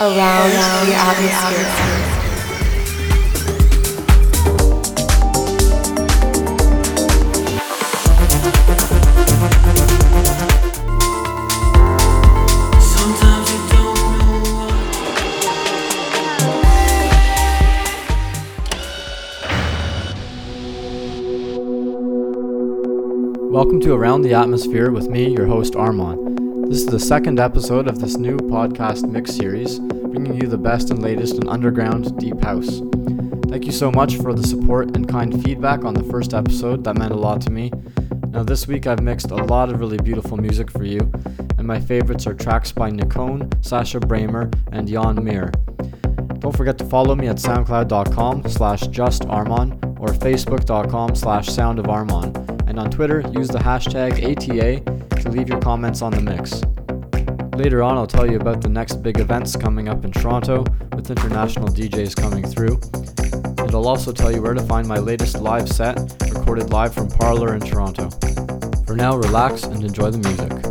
around the atmosphere. Sometimes you don't know what Welcome to Around the Atmosphere with me, your host Armand. This is the second episode of this new podcast mix series, bringing you the best and latest in underground deep house. Thank you so much for the support and kind feedback on the first episode, that meant a lot to me. Now, this week I've mixed a lot of really beautiful music for you, and my favorites are tracks by Nicone, Sascha Braemer, and Jan Mir. Don't forget to follow me at soundcloud.com slash justarmand or facebook.com slash soundofarmon. And on Twitter, use the hashtag ATA to leave your comments on the mix. Later on, I'll tell you about the next big events coming up in Toronto with international DJs coming through. And I'll also tell you where to find my latest live set recorded live from Parlor in Toronto. For now, relax and enjoy the music.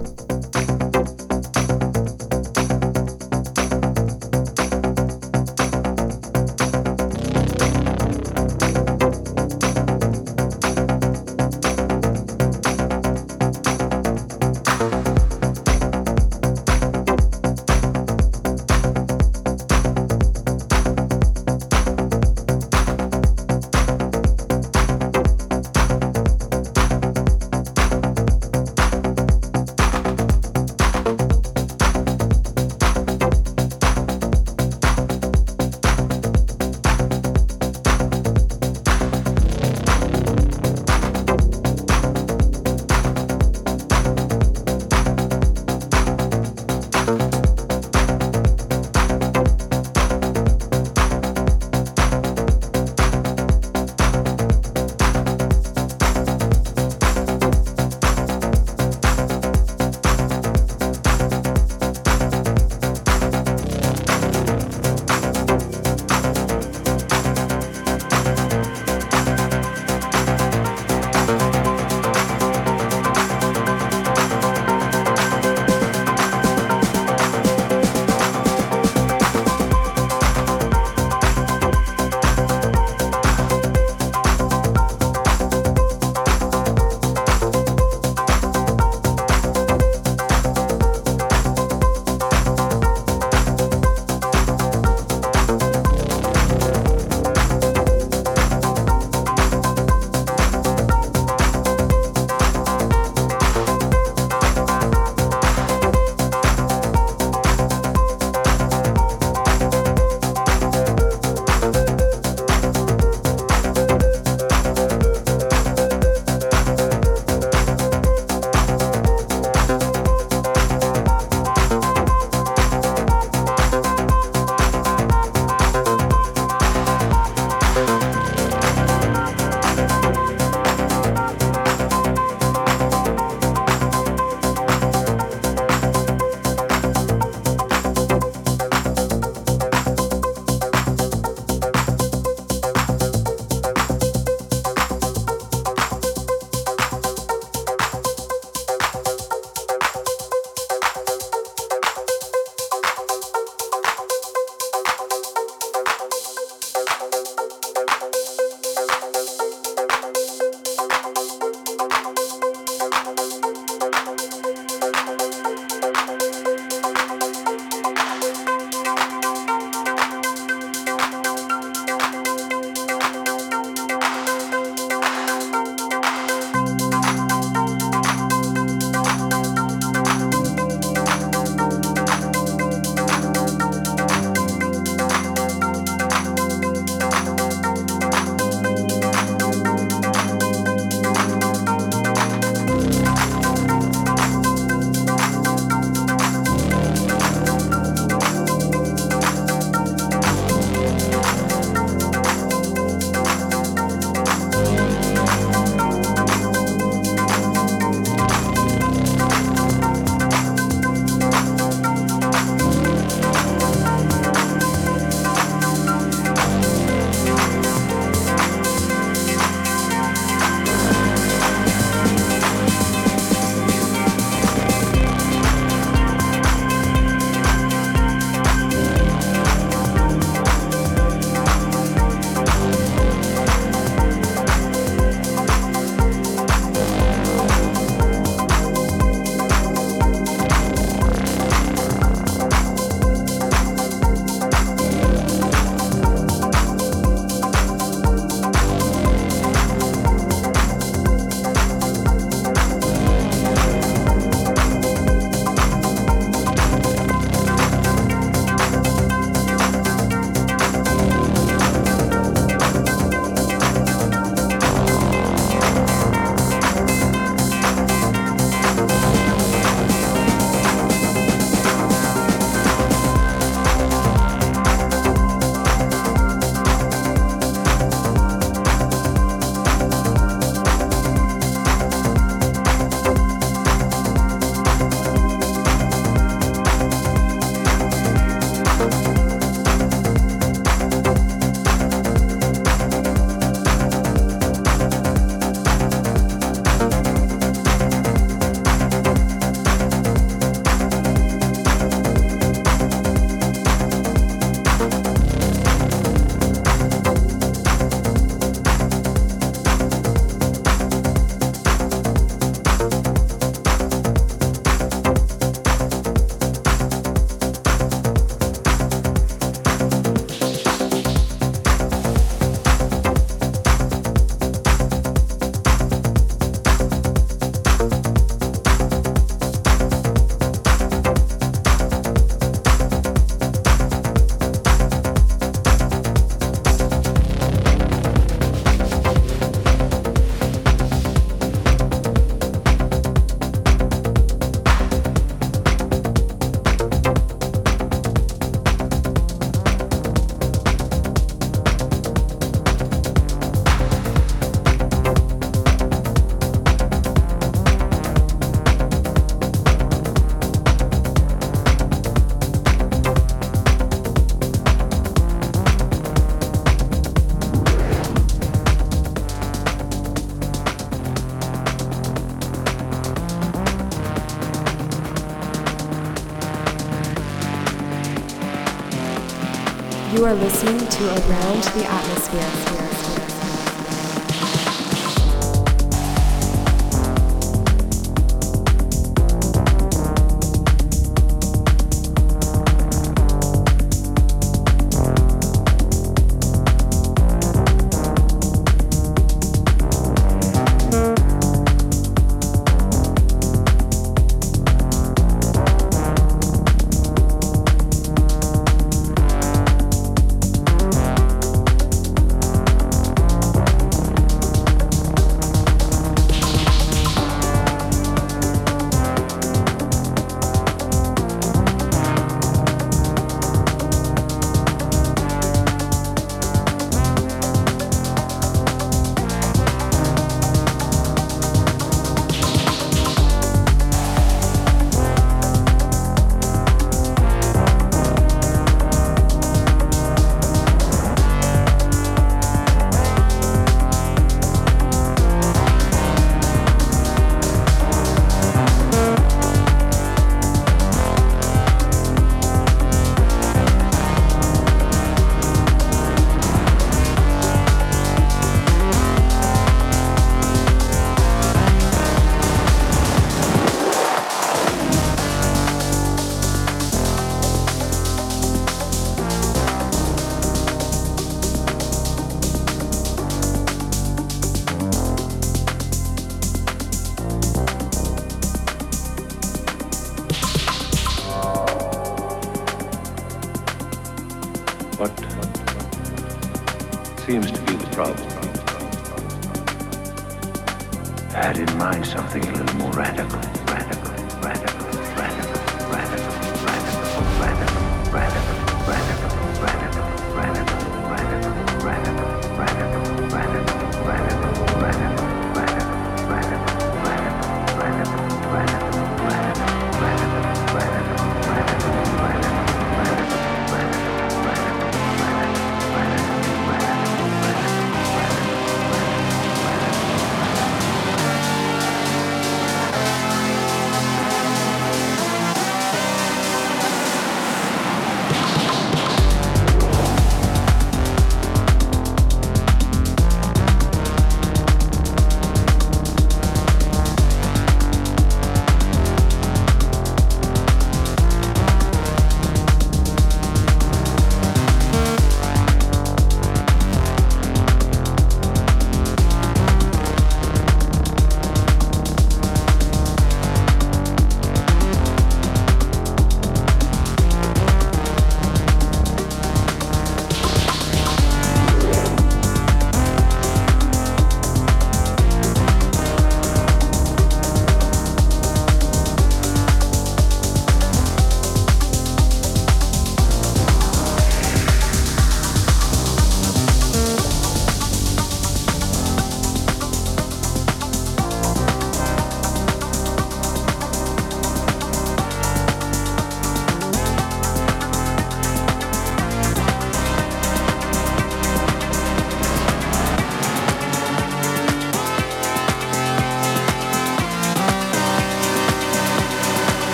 Are listening to Around the Atmosphere.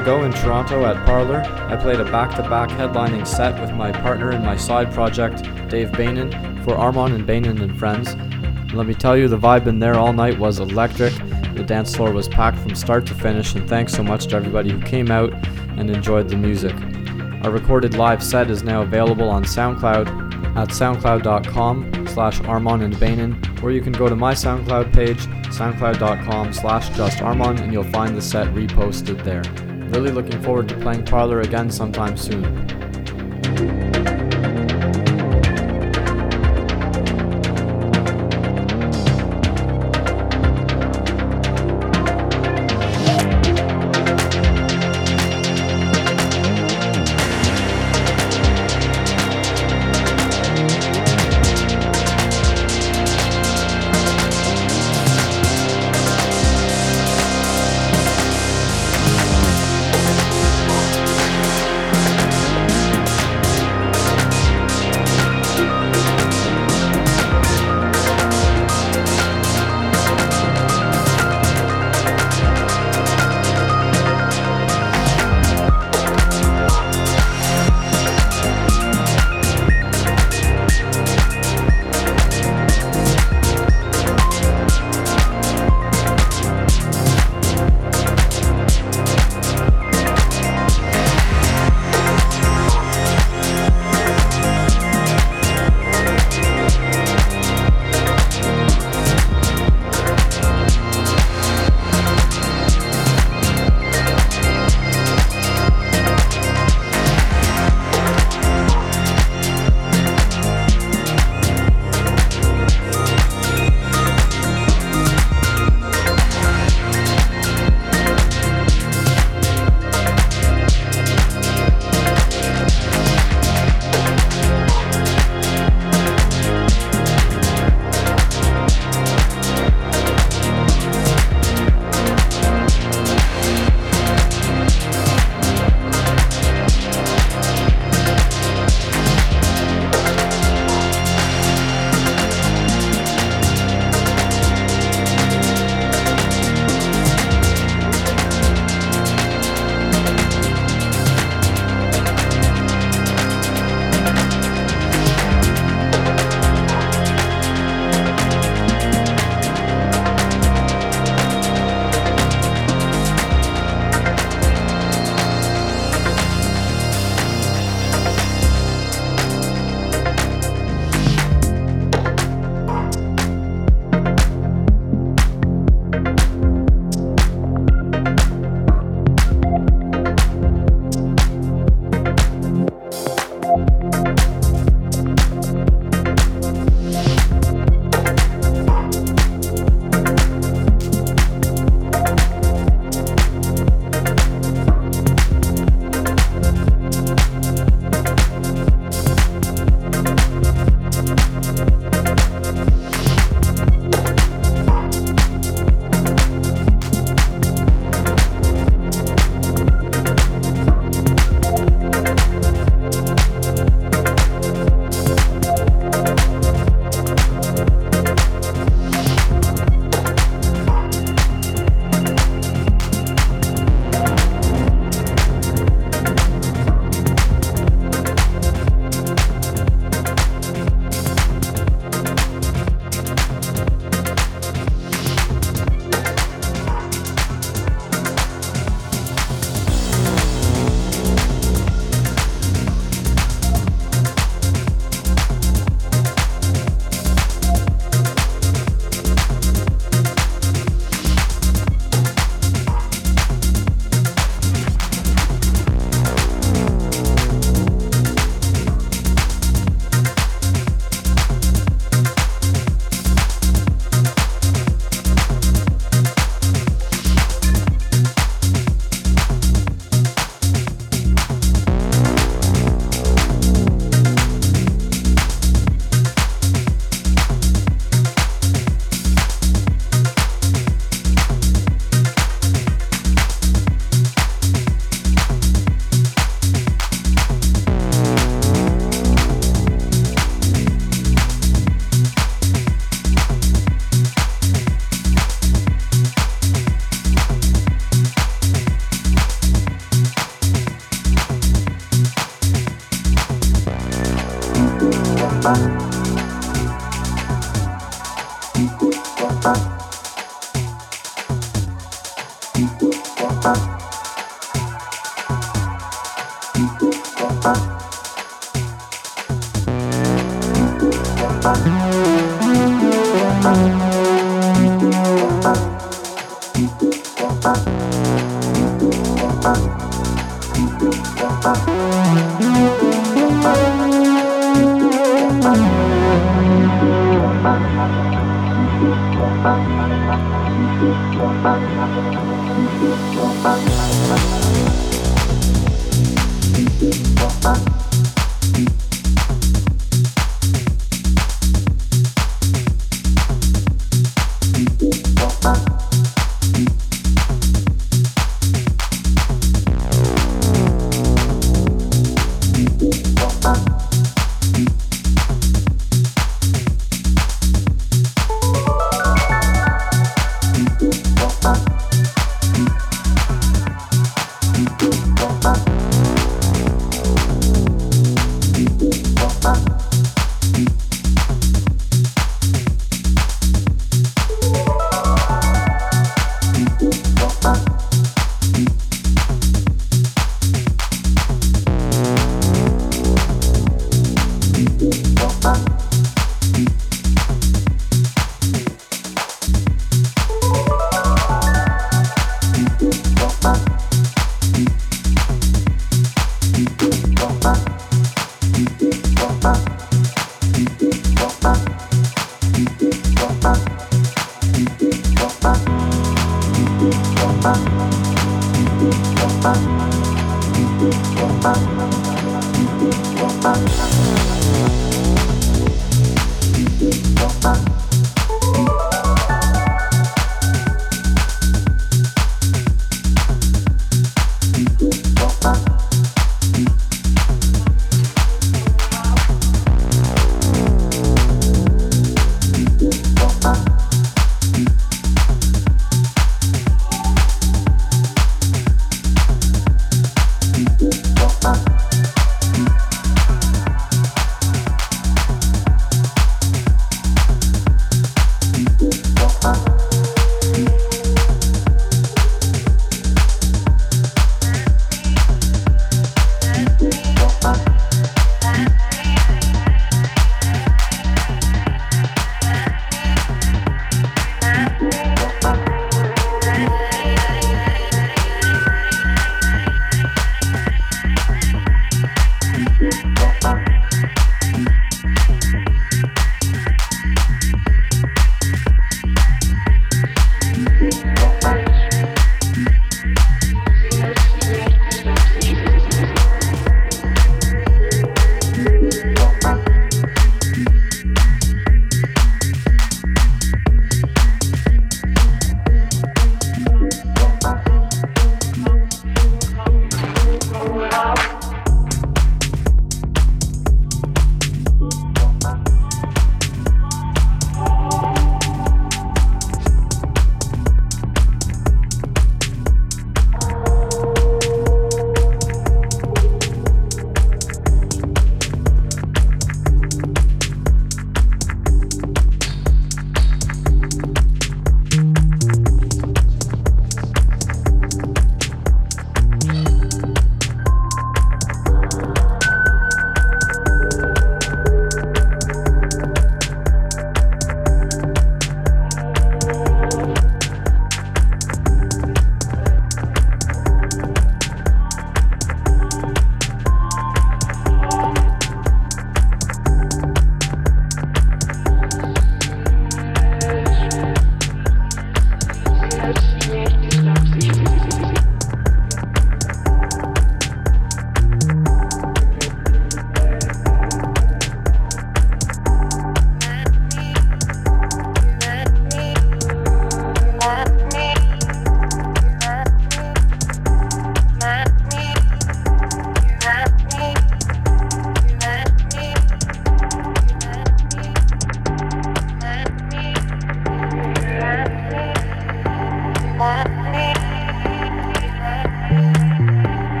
Ago in Toronto at Parlor, I played a back to back headlining set with my partner in my side project, Dave Bainan, for Armand and Bainan and Friends. And let me tell you, the vibe in there all night was electric. The dance floor was packed from start to finish, and thanks so much to everybody who came out and enjoyed the music. Our recorded live set is now available on SoundCloud at soundcloud.com slash Armand and or you can go to my SoundCloud page, soundcloud.com slash justarmand, and you'll find the set reposted there. Really looking forward to playing Parlor again sometime soon.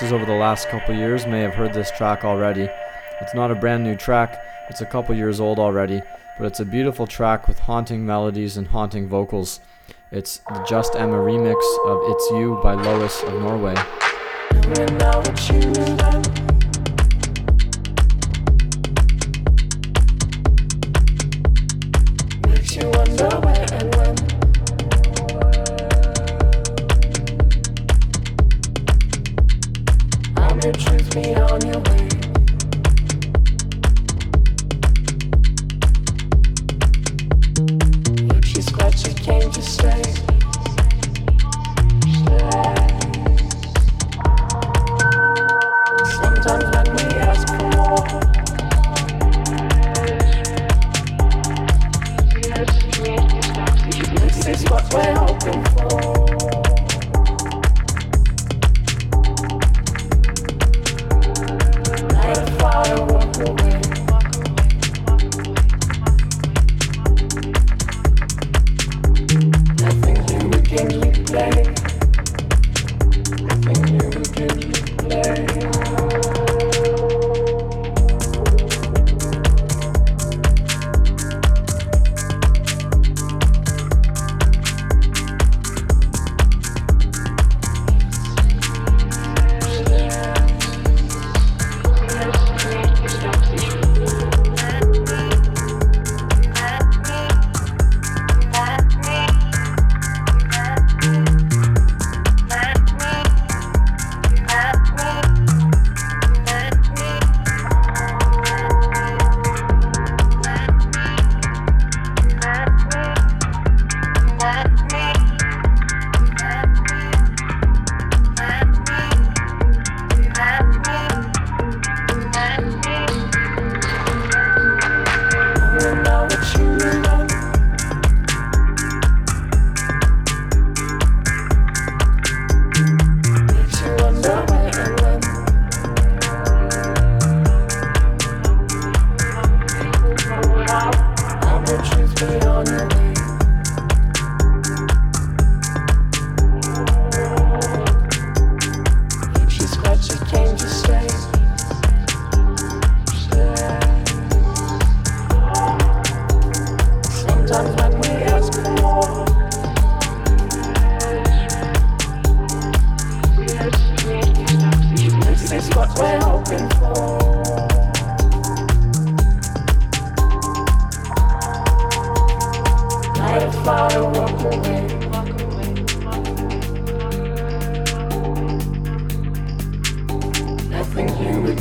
Mixes over the last couple years may have heard this track already. It's not a brand new track, it's a couple years old already, but it's a beautiful track with haunting melodies and haunting vocals. It's the Just Emma remix of It's You by Lois of Norway.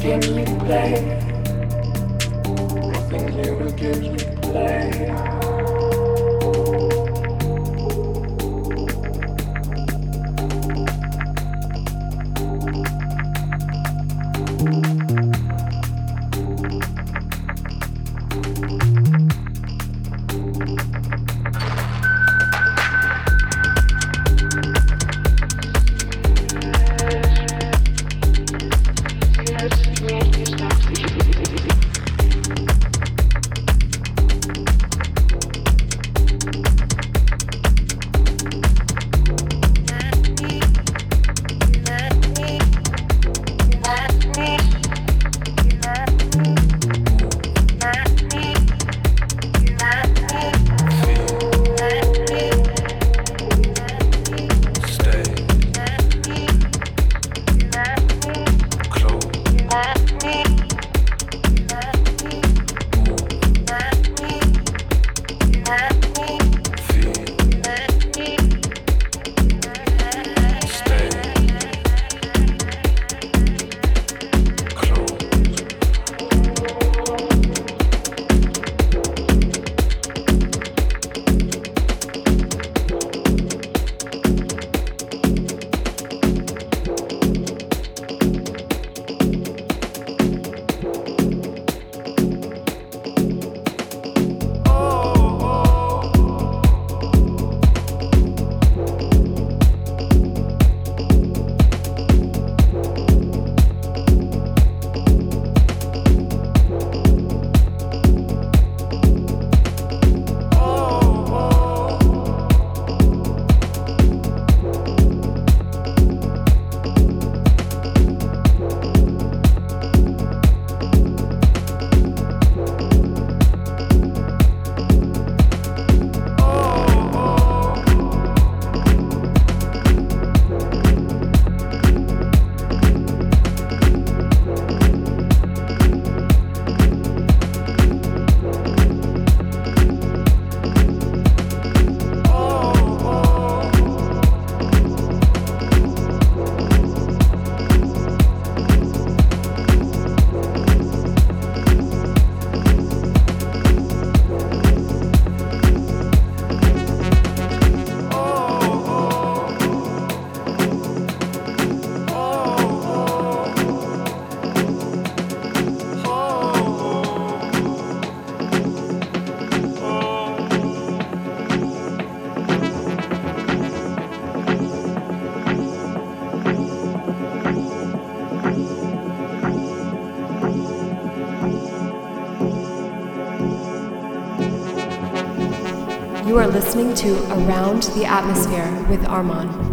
gives me play. Nothing ever gives me play. Listening to Around the Atmosphere with Armand.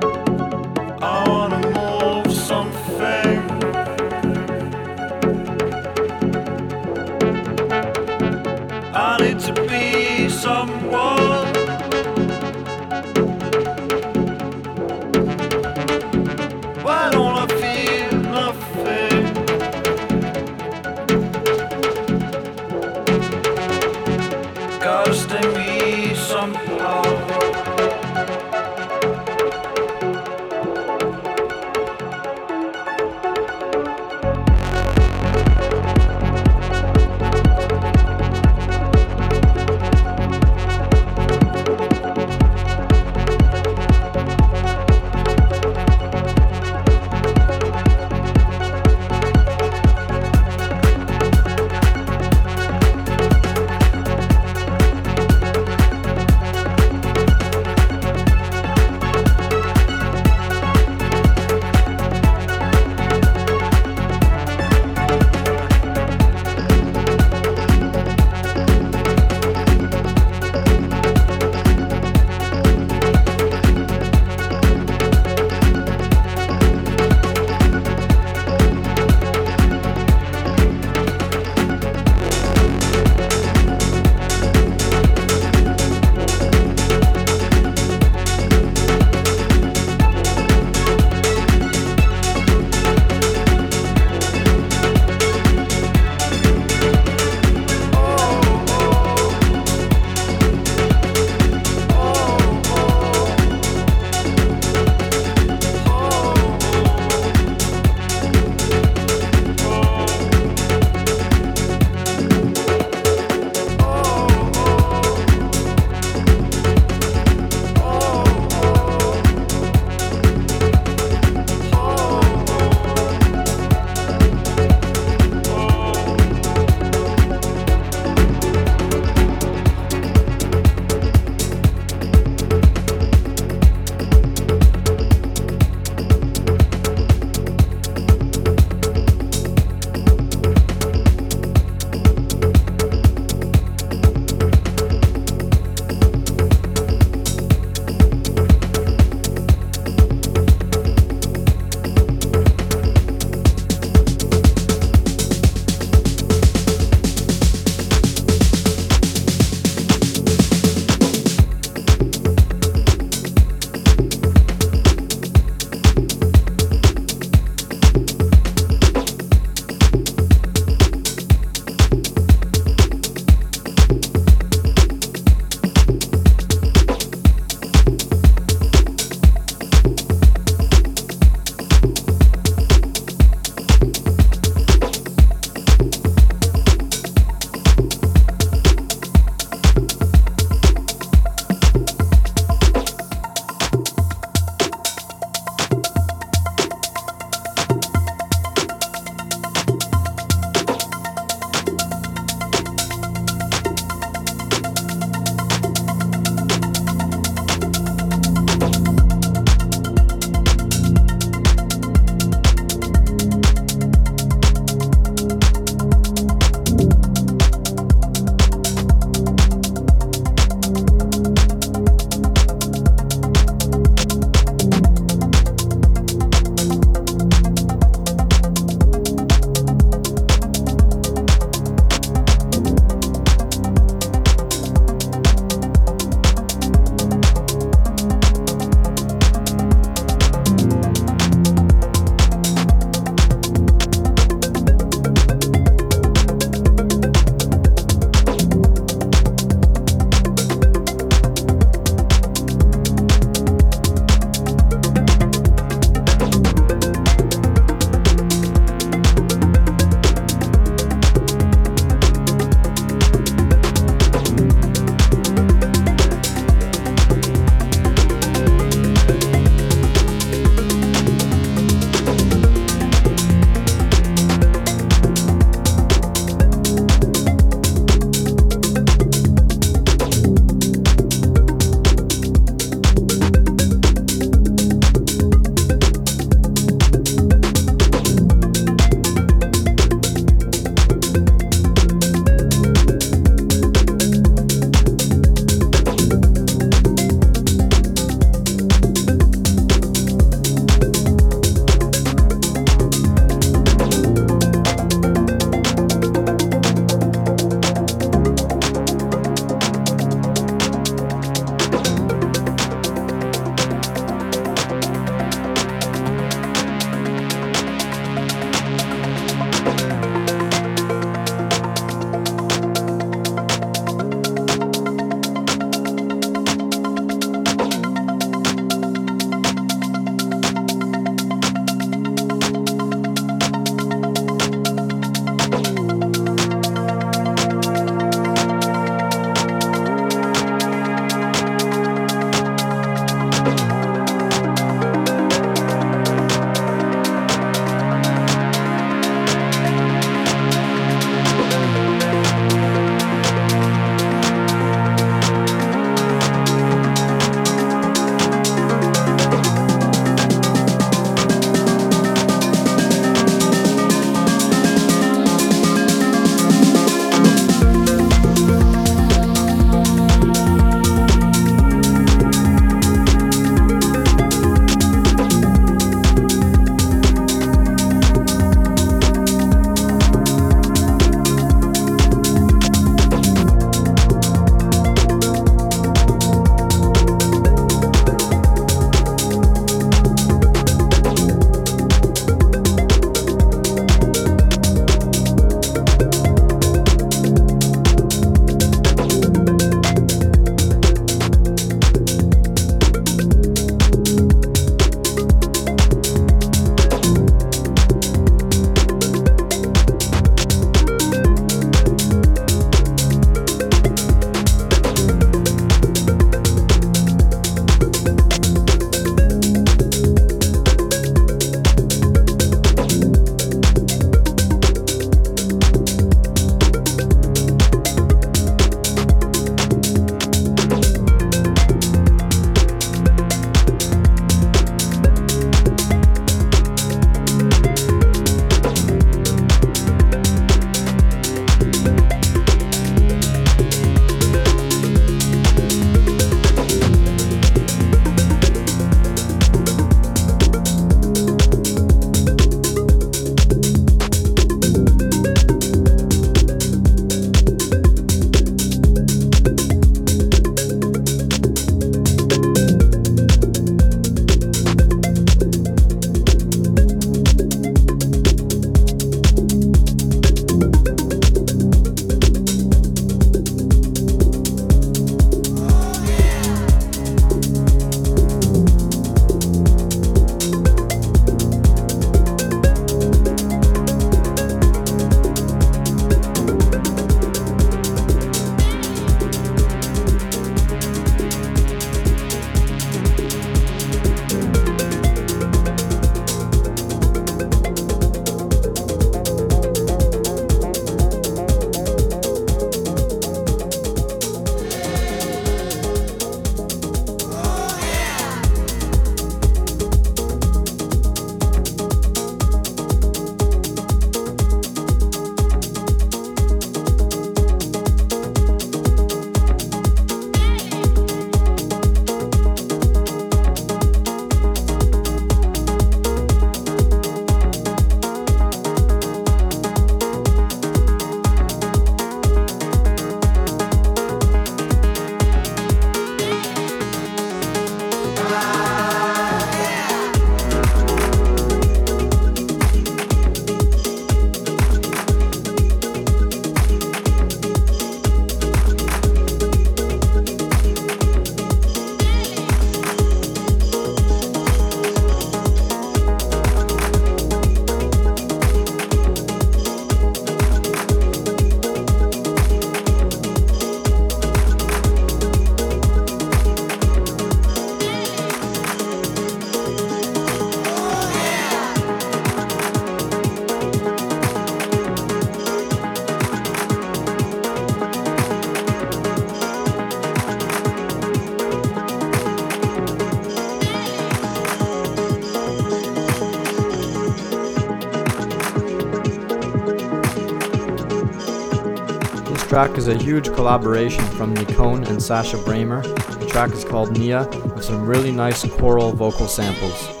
Track is a huge collaboration from Nicone and Sascha Braemer. The track is called Nia with some really nice choral vocal samples.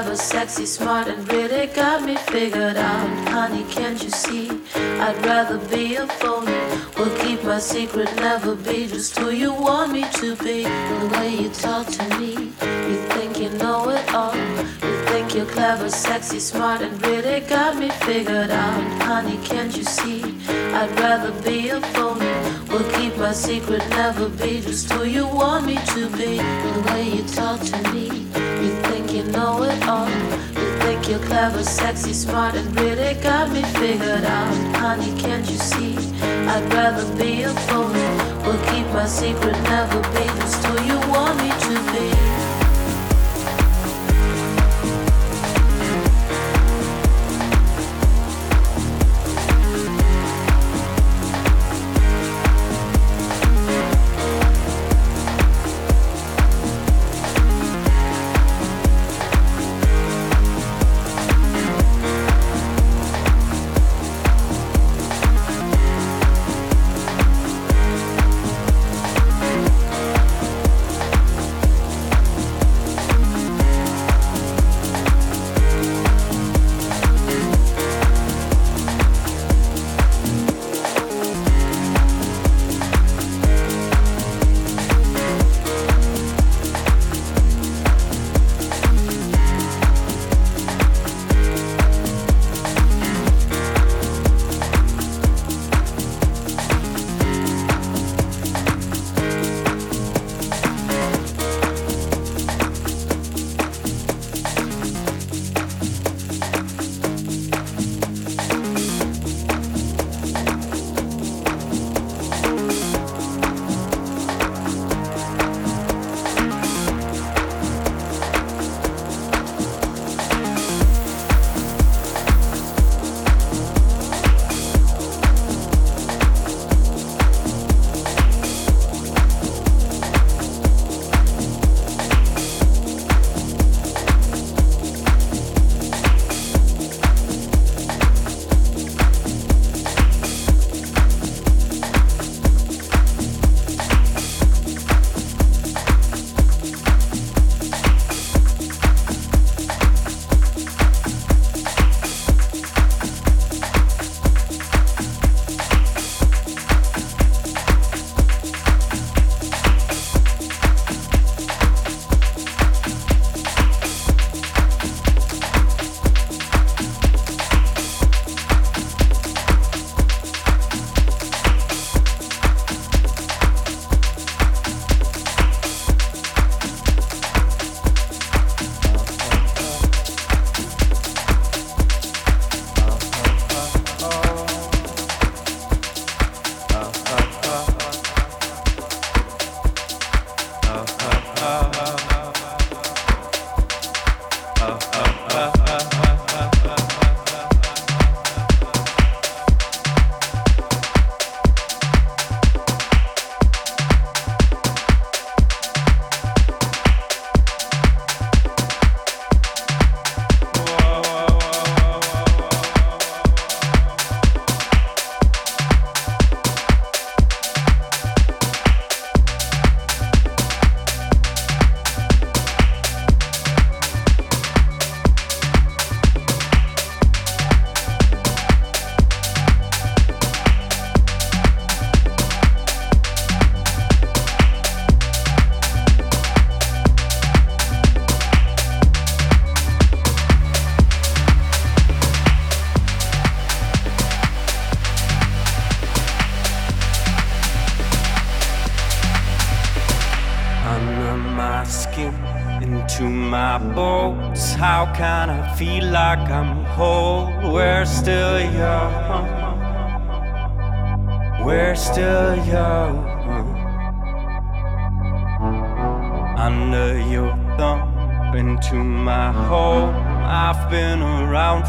Clever, sexy, smart, and really got me figured out. Honey, can't you see? I'd rather be a phony. Will keep my secret, never be just who you want me to be. The way you talk to me, you think you know it all. You think you're clever, sexy, smart, and really got me figured out. Honey, can't you see? I'd rather be a phony. Will keep my secret, never be just who you want me to be. The way you talk to me, clever, sexy, smart, and really got me figured out. Honey, can't you see? I'd rather be a phony. Will keep my secret, never be just who you want me to be. Under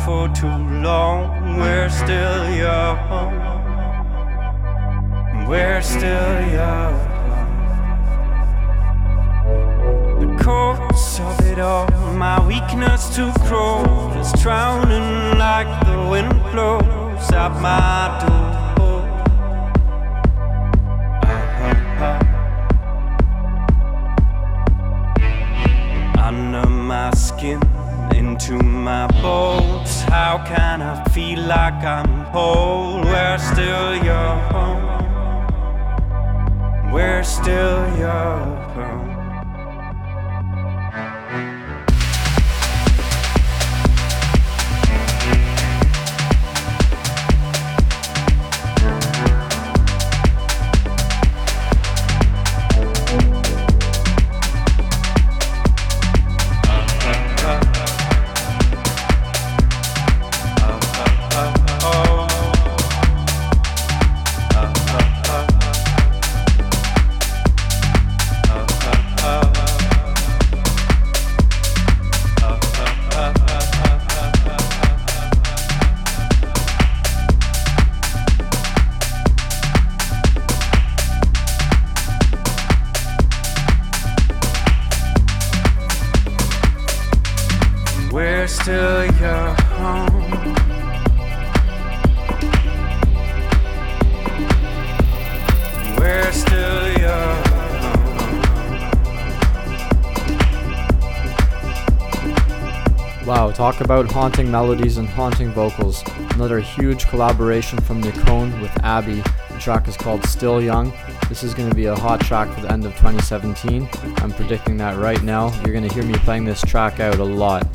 for too long. Talk about haunting melodies and haunting vocals. Another huge collaboration from Nicone with Abby. The track is called Still Young. This is going to be a hot track for the end of 2017. I'm predicting that right now. You're going to hear me playing this track out a lot.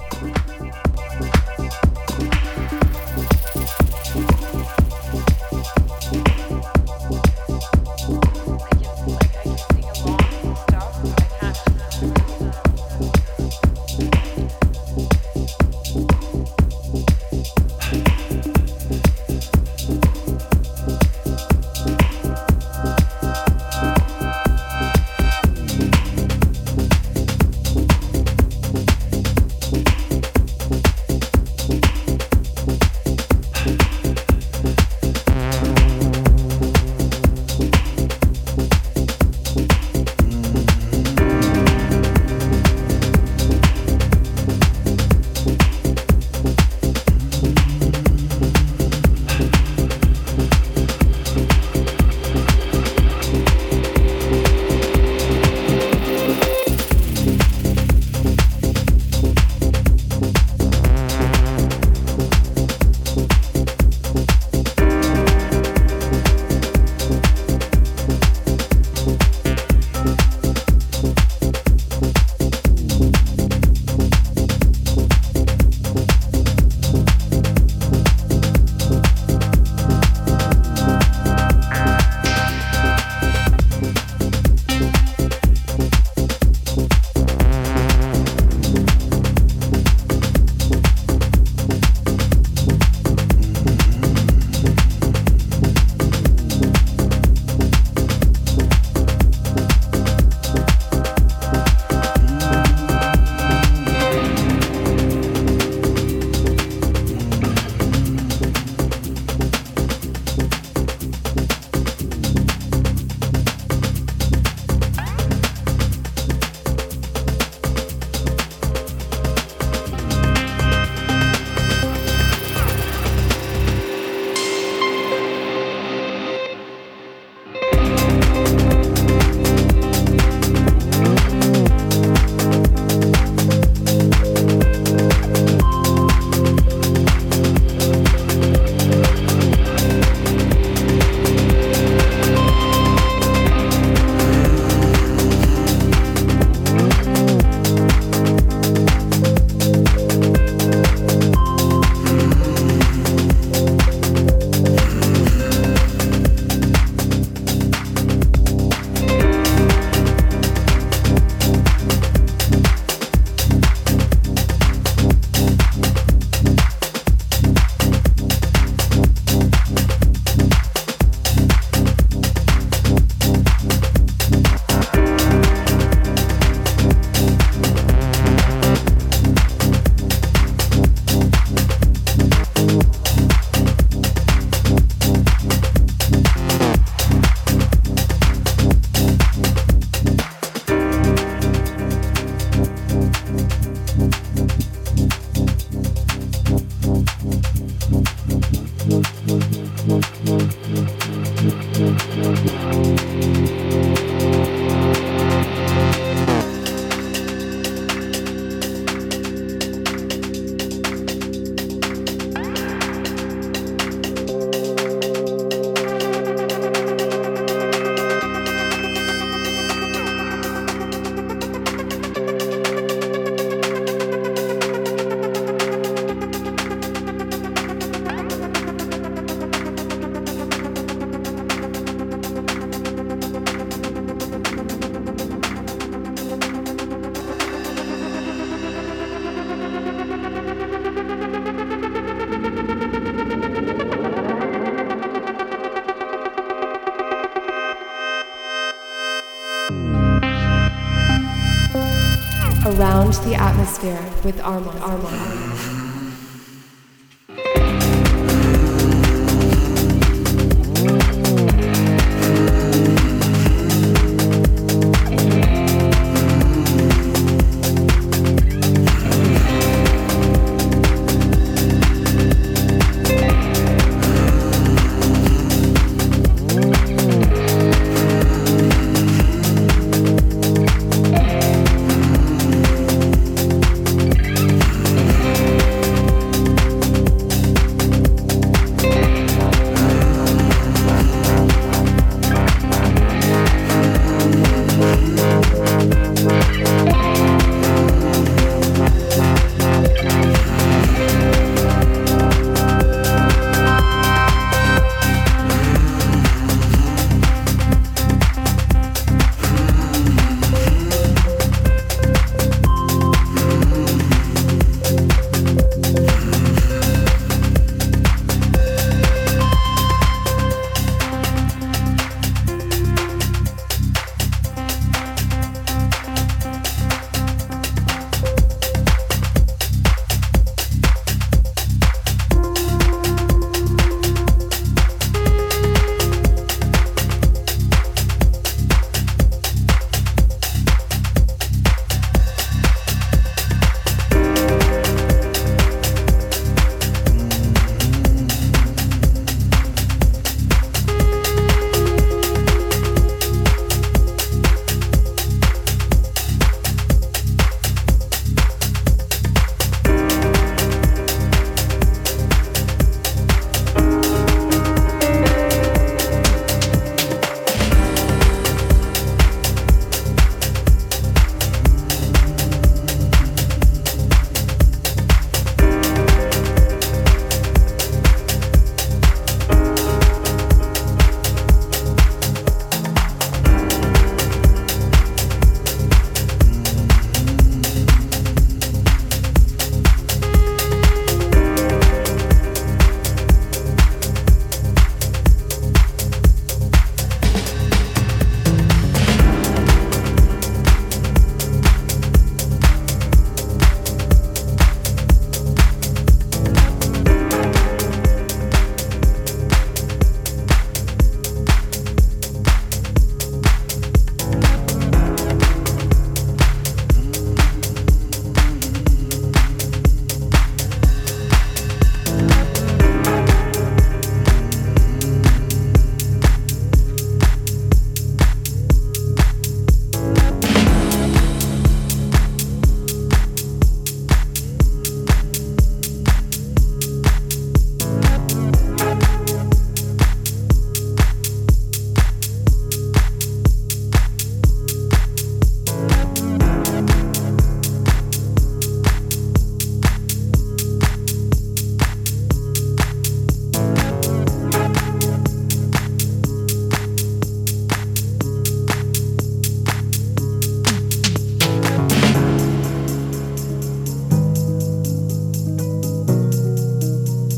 The Atmosphere with Armand. Armand.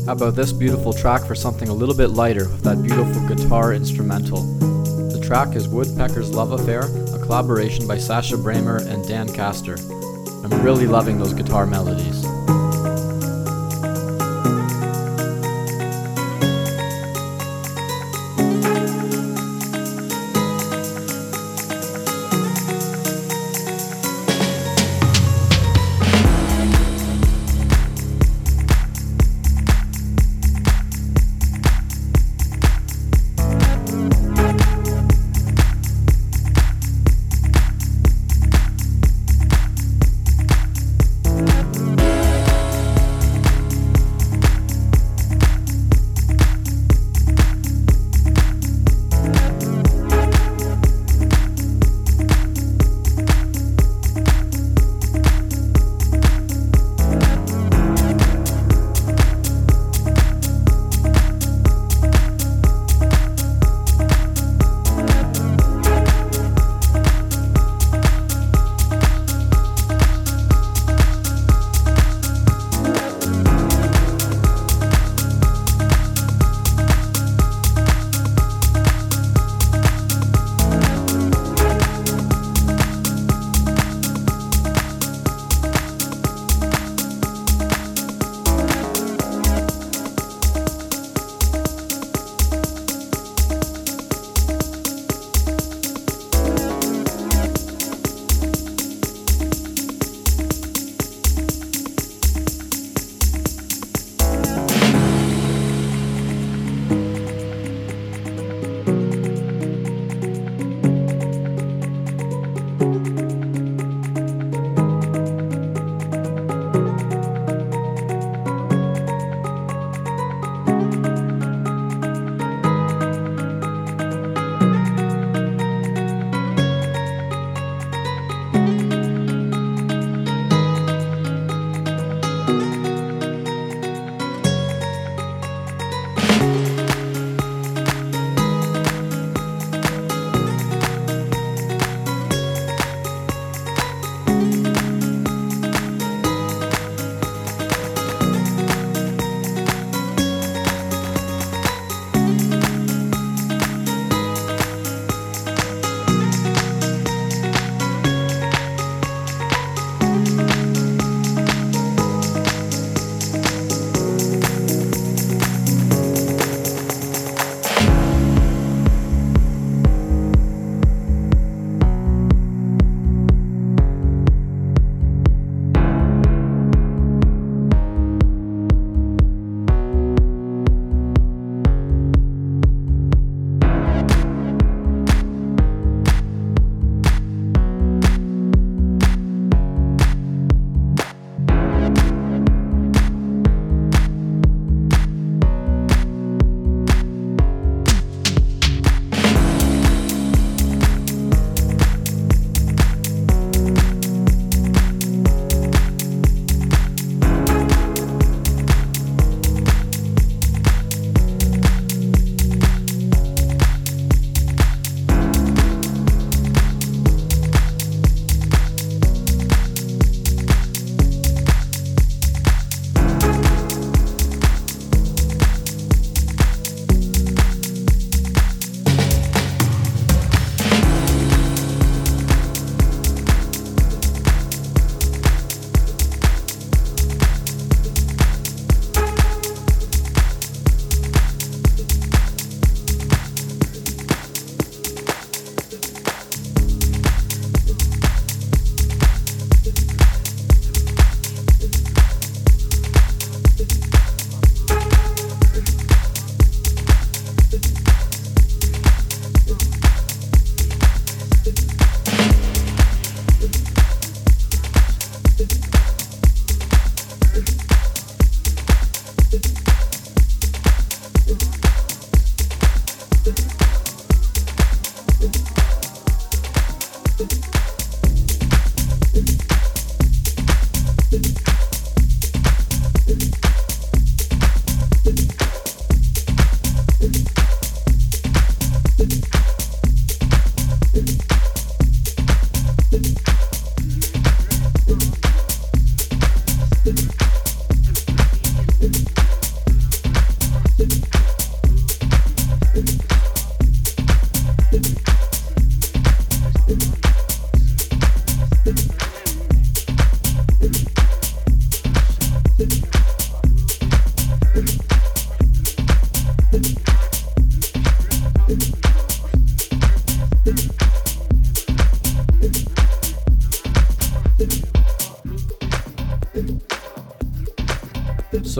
About this beautiful track for something a little bit lighter with that beautiful guitar instrumental? The track is Woodpecker's Love Affair, a collaboration by Sascha Braemer and Dan Caster. I'm really loving those guitar melodies.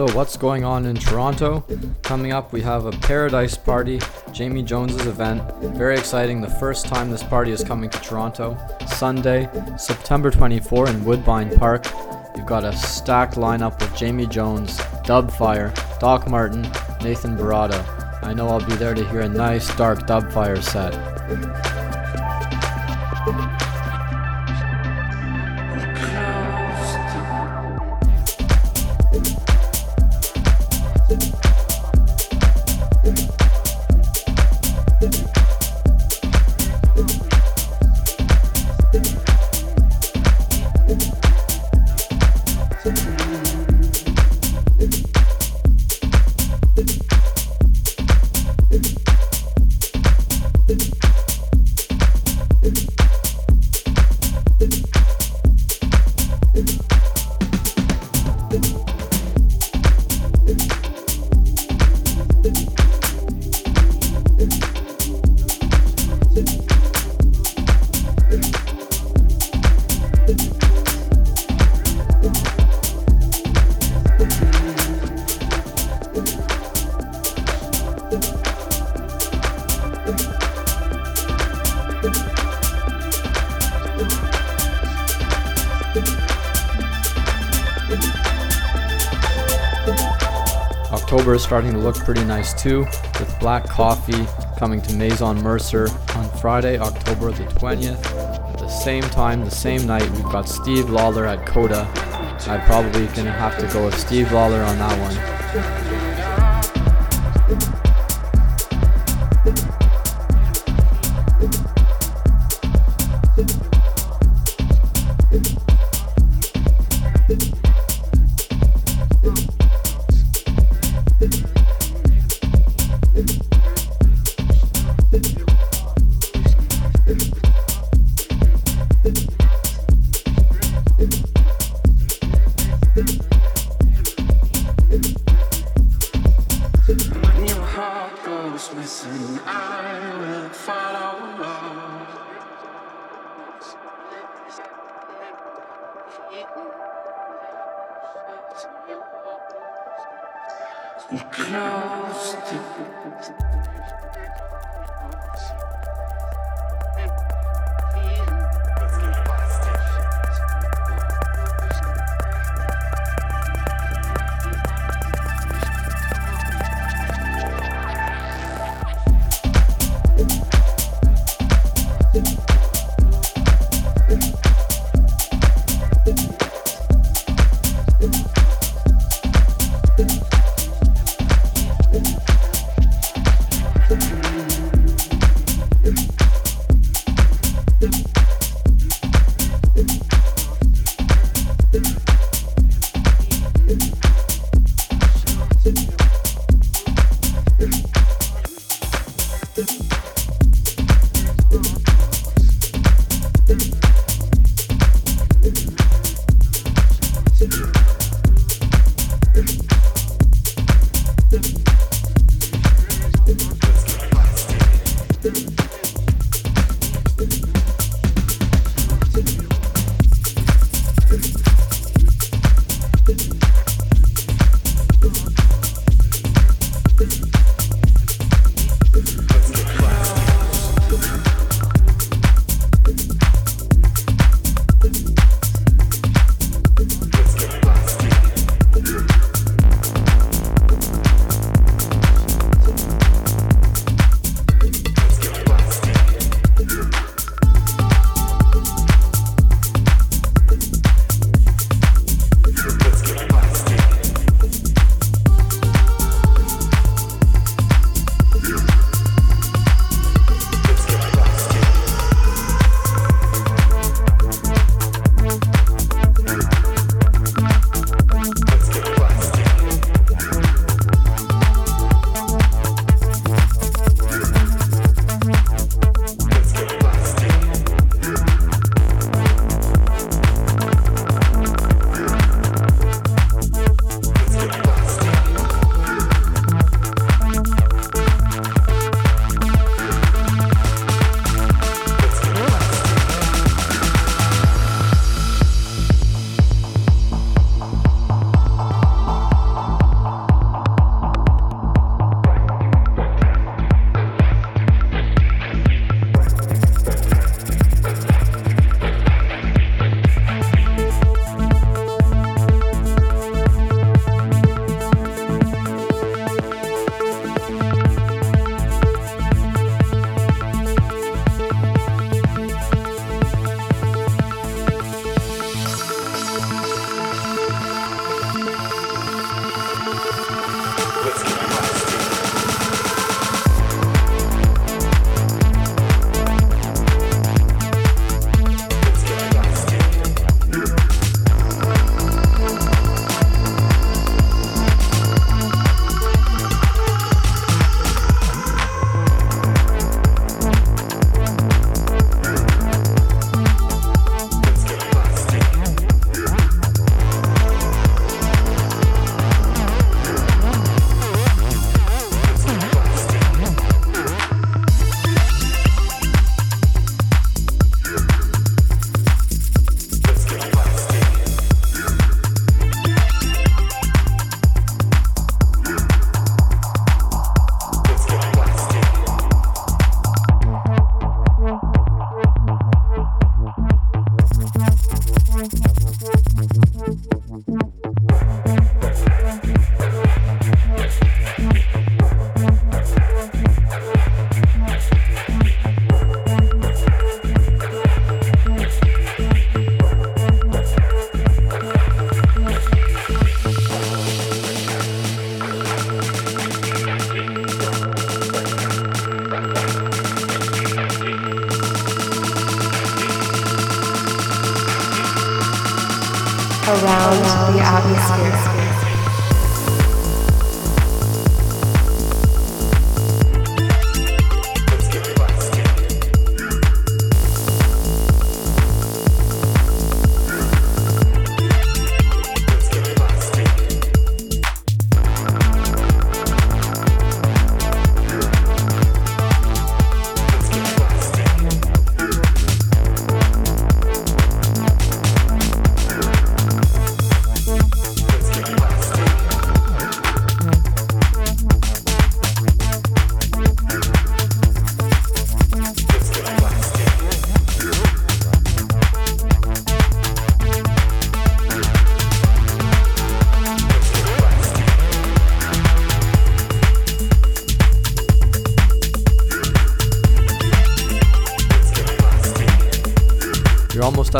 So, what's going on in Toronto? Coming up, we have a Paradise Party, Jamie Jones's event. Very exciting, the first time this party is coming to Toronto. Sunday, September 24 in Woodbine Park. You've got a stacked lineup with Jamie Jones, Dubfire, Doc Martin, Nathan Barato. I know I'll be there to hear a nice dark Dubfire set. Look pretty nice too, with Black Coffee coming to Maison Mercer on Friday, October the 20th. At the same time, the same night, we've got Steve Lawler at Coda. I'm probably gonna have to go with Steve Lawler on that one.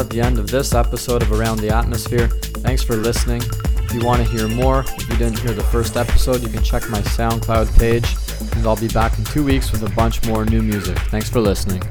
At the end of this episode of Around the Atmosphere. Thanks for listening. If you want to hear more, if you didn't hear the first episode, you can check my SoundCloud page, and I'll be back in two weeks with a bunch more new music. Thanks for listening.